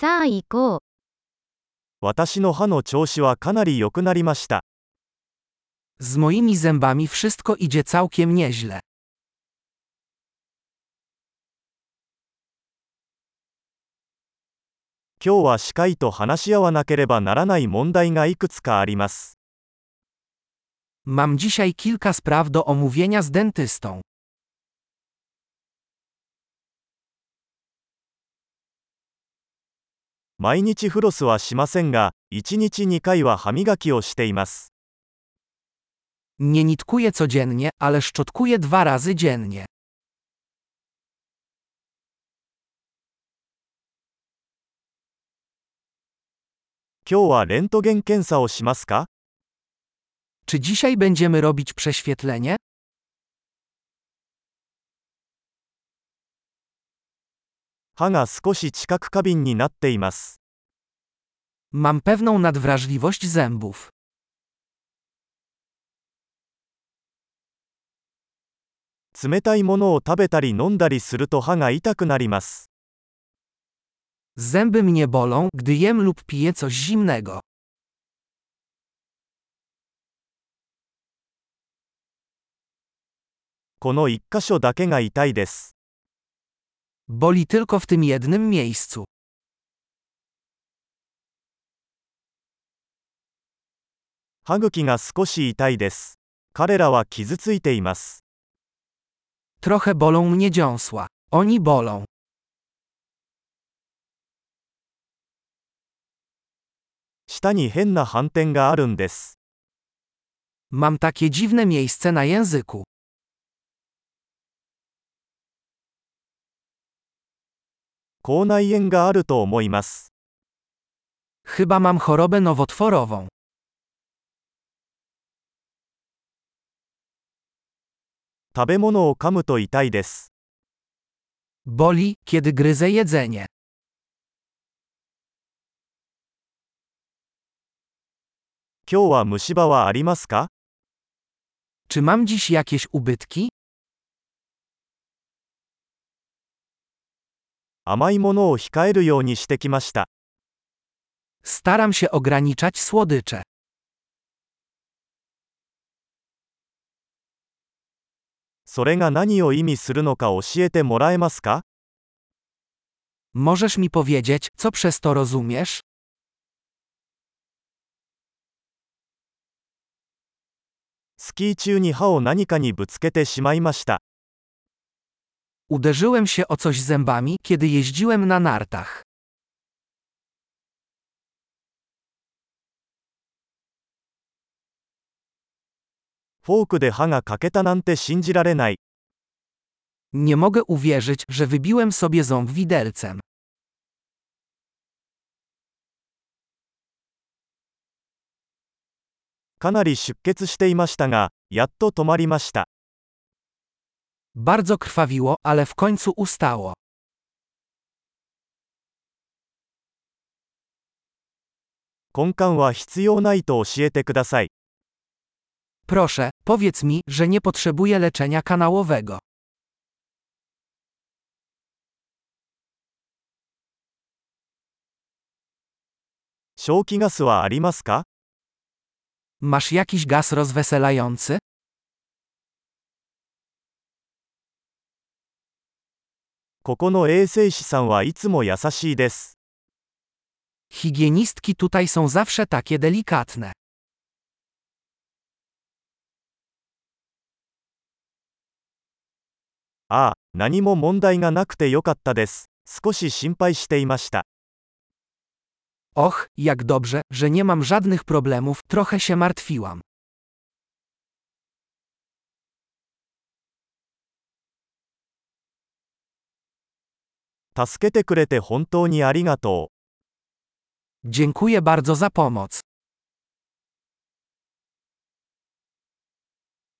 さあ行こう。私の歯の調子はかなり良くなりました。Z moimi zębami wszystko idzie całkiem nieźle. 今日は歯科医と話し合わなければならない問題がいくつかあります。Mam dzisiaj kilka spraw do omówienia z dentystą. 毎日フロスはしませんが、1日2回は歯磨きをしています。 Nie nitkuję codziennie, ale szczotkuję dwa razy dziennie. 今日はレントゲン検査をしますか Czy dzisiaj będziemy robić prześwietlenie? 歯が少し知覚過敏になっています。Mam pewną nadwrażliwość zębów. 冷たいものを食べたり飲んだりすると歯が痛くなります。Zęby mnie bolą, gdy jem lub piję coś zimnego. この1箇所だけが痛いです。Boli tylko w tym jednym miejscu. Haguki ga skoshi itai desu. Karera wa. Trochę bolą mnie dziąsła. Oni bolą. Shita ni henna hanten. Mam takie dziwne miejsce na języku. 口内炎があると思います。 Chyba mam chorobę nowotworową. 食べ物を噛むと痛いです。 Boli, kiedy gryzę jedzenie. 今日は虫歯はありますか Czy mam dziś jakieś ubytki? 甘いものを控えるようにしてきました。Staram się ograniczać słodycze. それが何を意味するのか教えてもらえますか Możesz mi powiedzieć, co przez to rozumiesz? スキー中に歯を何かにぶつけてしまいました。Uderzyłem się o coś zębami, kiedy jeździłem na nartach. フォークで歯が欠けたなんて信じられない。 Nie mogę uwierzyć, że wybiłem sobie ząb widelcem. かなり出血していましたが、やっと止まりました。 bardzo krwawiło, ale w końcu ustało. Proszę, powiedz mi, że nie potrzebuję leczenia kanałowego. Masz jakiś gaz rozweselający? ここの衛生士さんはいつも優しいです。 Higienistki tutaj są zawsze takie delikatne. ああ、何も問題がなくてよかったです。少し心配していました。 Och, jak dobrze, że nie mam żadnych problemów, trochę się martwiłam. 助けてくれて本当にありがとう。Dziękuję bardzo za pomoc.